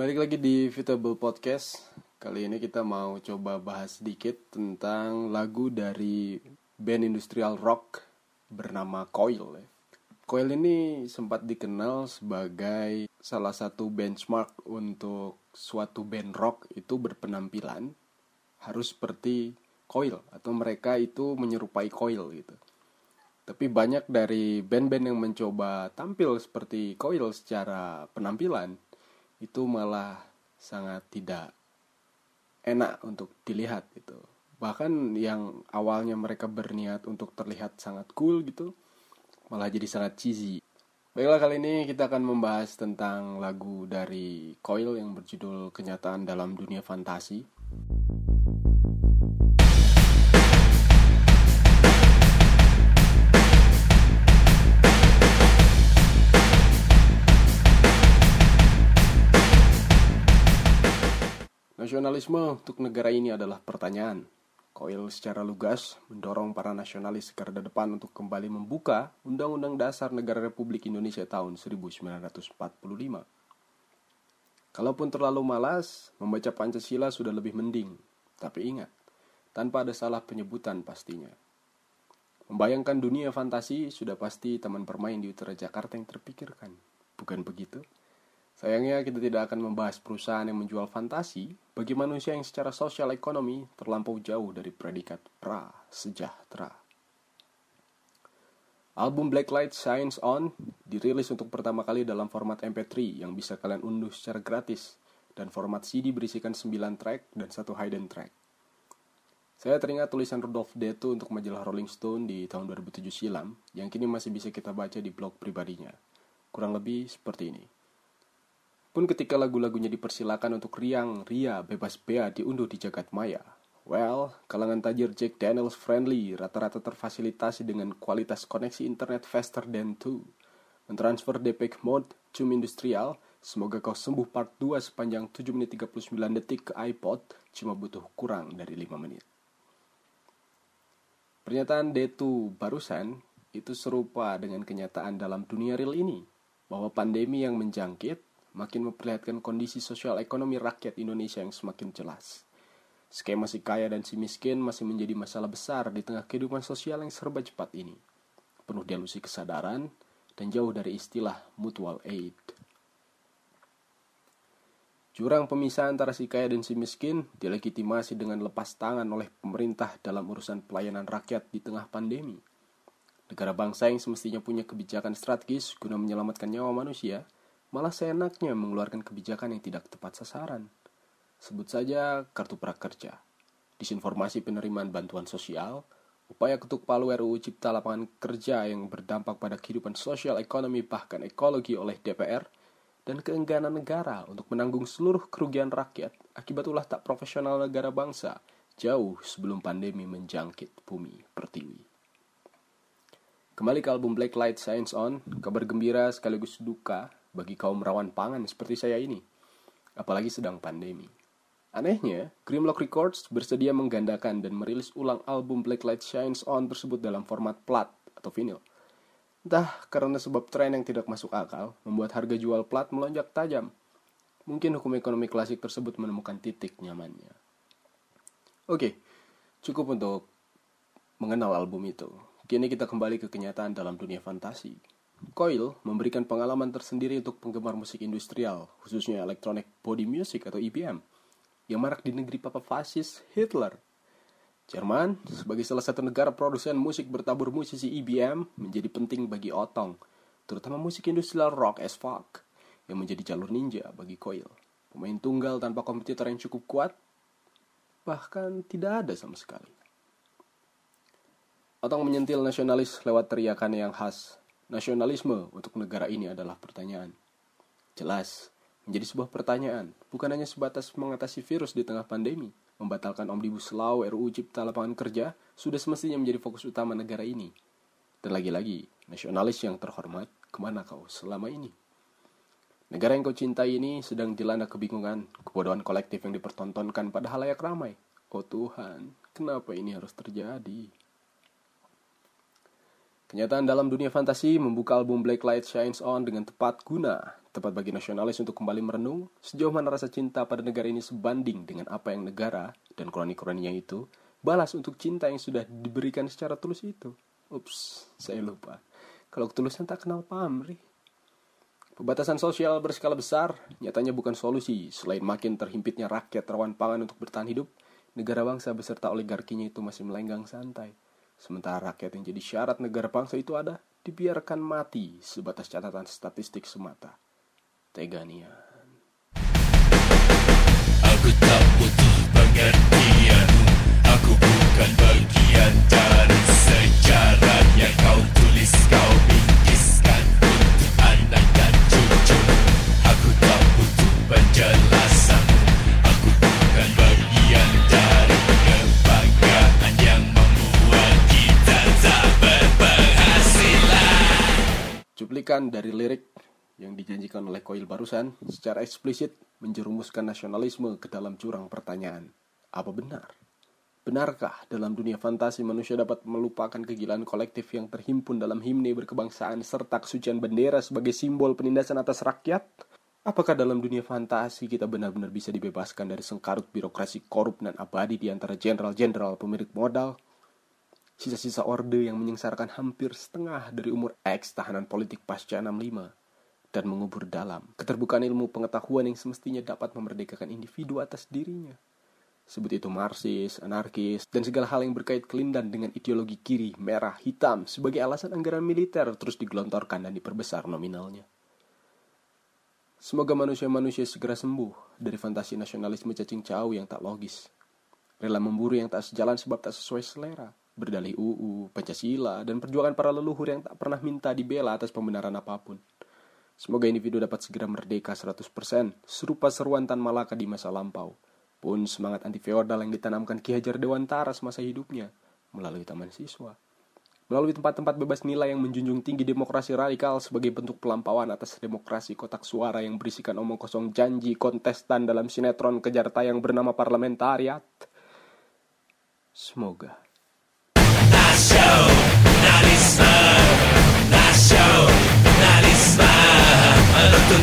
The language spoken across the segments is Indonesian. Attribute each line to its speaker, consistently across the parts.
Speaker 1: Balik lagi di Vitable Podcast. Kali ini kita mau coba bahas sedikit tentang lagu dari band industrial rock bernama Coil. ya. Coil ini sempat dikenal sebagai salah satu benchmark untuk suatu band rock itu berpenampilan harus seperti Coil atau mereka itu menyerupai Coil gitu. Tapi banyak dari band-band yang mencoba tampil seperti Coil secara penampilan itu malah sangat tidak enak untuk dilihat gitu. Bahkan yang awalnya mereka berniat untuk terlihat sangat cool gitu, malah jadi sangat cheesy. Baiklah kali ini kita akan membahas tentang lagu dari Coil yang berjudul Kenyataan dalam Dunia Fantasi. Nasionalisme untuk negara ini adalah pertanyaan. Koil secara lugas mendorong para nasionalis garda depan untuk kembali membuka Undang-Undang Dasar Negara Republik Indonesia tahun 1945. Kalaupun terlalu malas, membaca Pancasila sudah lebih mending. Tapi ingat, tanpa ada salah penyebutan pastinya. Membayangkan dunia fantasi sudah pasti teman bermain di utara Jakarta yang terpikirkan. Bukan begitu? Sayangnya kita tidak akan membahas perusahaan yang menjual fantasi bagi manusia yang secara sosial ekonomi terlampau jauh dari predikat pra sejahtera. Album Blacklight Shines On dirilis untuk pertama kali dalam format MP3 yang bisa kalian unduh secara gratis dan format CD berisikan 9 track dan satu hidden track. Saya teringat tulisan Rudolf Deto untuk majalah Rolling Stone di tahun 2007 silam yang kini masih bisa kita baca di blog pribadinya. Kurang lebih seperti ini. Pun ketika lagu-lagunya dipersilakan untuk riang, ria, bebas bea diunduh di jagat maya. Well, kalangan tajir Jack Daniels friendly rata-rata terfasilitasi dengan kualitas koneksi internet faster than 2. Mentransfer DPEG mode, cum industrial, semoga kau sembuh part 2 sepanjang 7 menit 39 detik ke iPod, cuma butuh kurang dari 5 menit. Pernyataan Detu barusan itu serupa dengan kenyataan dalam dunia real ini, bahwa pandemi yang menjangkit makin memperlihatkan kondisi sosial ekonomi rakyat Indonesia yang semakin jelas. Skema si kaya dan si miskin masih menjadi masalah besar di tengah kehidupan sosial yang serba cepat ini. Penuh delusi kesadaran dan jauh dari istilah mutual aid. Jurang pemisah antara si kaya dan si miskin dilegitimasi dengan lepas tangan oleh pemerintah dalam urusan pelayanan rakyat di tengah pandemi. Negara bangsa yang semestinya punya kebijakan strategis guna menyelamatkan nyawa manusia, malah seenaknya mengeluarkan kebijakan yang tidak tepat sasaran. Sebut saja kartu prakerja, disinformasi penerimaan bantuan sosial, upaya ketuk palu RUU Cipta Lapangan Kerja yang berdampak pada kehidupan sosial, ekonomi, bahkan ekologi oleh DPR, dan keengganan negara untuk menanggung seluruh kerugian rakyat akibat ulah tak profesional negara bangsa jauh sebelum pandemi menjangkit bumi pertiwi. Kembali ke album Black Light Shines On, kabar gembira sekaligus duka bagi kaum rawan pangan seperti saya ini, apalagi sedang pandemi. Anehnya, Grimlock Records bersedia menggandakan dan merilis ulang album Black Light Shines On tersebut dalam format plat atau vinyl. Entah karena sebab tren yang tidak masuk akal membuat harga jual plat melonjak tajam. Mungkin hukum ekonomi klasik tersebut menemukan titik nyamannya. Oke, cukup untuk mengenal album itu. Kini kita kembali ke kenyataan dalam dunia fantasi. Coil memberikan pengalaman tersendiri untuk penggemar musik industrial, khususnya electronic body music atau EBM, yang marak di negeri papa fasis Hitler. Jerman, sebagai salah satu negara produsen musik bertabur musisi EBM, menjadi penting bagi Otong, terutama musik industrial rock as fuck, yang menjadi jalur ninja bagi Coil. Pemain tunggal tanpa kompetitor yang cukup kuat, bahkan tidak ada sama sekali. Otong menyentil nasionalis lewat teriakan yang khas, nasionalisme untuk negara ini adalah pertanyaan. Jelas, menjadi sebuah pertanyaan, bukan hanya sebatas mengatasi virus di tengah pandemi. Membatalkan Omnibus Law RUU Cipta Lapangan Kerja sudah semestinya menjadi fokus utama negara ini. Dan lagi-lagi, nasionalis yang terhormat, ke mana kau selama ini? Negara yang kau cintai ini sedang dilanda kebingungan, kebodohan kolektif yang dipertontonkan pada halayak ramai. Oh Tuhan, kenapa ini harus terjadi? Kenyataan dalam dunia fantasi membuka album Black Light Shines On dengan tepat guna Tepat bagi nasionalis untuk kembali merenung sejauh mana rasa cinta pada negara ini sebanding dengan apa yang negara dan kroni-kroninya itu balas untuk cinta yang sudah diberikan secara tulus itu. Ups, saya lupa. Kalau ketulusan tak kenal pamrih. Pembatasan sosial berskala besar nyatanya bukan solusi selain makin terhimpitnya rakyat rawan pangan untuk bertahan hidup, negara bangsa beserta oligarkinya itu masih melenggang santai. Sementara rakyat yang jadi syarat negara bangsa itu ada, dibiarkan mati sebatas catatan statistik semata. Teganian.
Speaker 2: Dari
Speaker 1: lirik yang dijanjikan oleh Koil barusan secara eksplisit menjerumuskan nasionalisme ke dalam jurang pertanyaan. Apa benar? Benarkah dalam dunia fantasi manusia dapat melupakan kegilaan kolektif yang terhimpun dalam himne berkebangsaan serta kesucian bendera sebagai simbol penindasan atas rakyat? Apakah dalam dunia fantasi kita benar-benar bisa dibebaskan dari sengkarut birokrasi korup dan abadi di antara jenderal-jenderal pemilik modal? Sisa-sisa orde yang menyengsarakan hampir setengah dari umur X tahanan politik pasca 65 dan mengubur dalam keterbukaan ilmu pengetahuan yang semestinya dapat memerdekakan individu atas dirinya. Sebut itu marxis, anarkis, dan segala hal yang berkait kelindan dengan ideologi kiri, merah, hitam sebagai alasan anggaran militer terus digelontorkan dan diperbesar nominalnya. Semoga manusia-manusia segera sembuh dari fantasi nasionalisme cacing cau yang tak logis. Rela memburu yang tak sejalan sebab tak sesuai selera. Berdalih UU, Pancasila, dan perjuangan para leluhur yang tak pernah minta dibela atas pembenaran apa pun. Semoga individu dapat segera merdeka 100%, serupa seruan Tan Malaka di masa lampau. Pun semangat anti feodal yang ditanamkan Ki Hajar Dewantara semasa hidupnya melalui taman siswa. Melalui tempat-tempat bebas nilai yang menjunjung tinggi demokrasi radikal sebagai bentuk pelampauan atas demokrasi kotak suara yang berisikan omong kosong janji kontestan dalam sinetron kejar tayang bernama Parlamentariat. Semoga
Speaker 2: nasionalisme. Nasional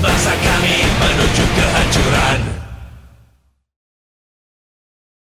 Speaker 2: bangsa kami menuju kehancuran.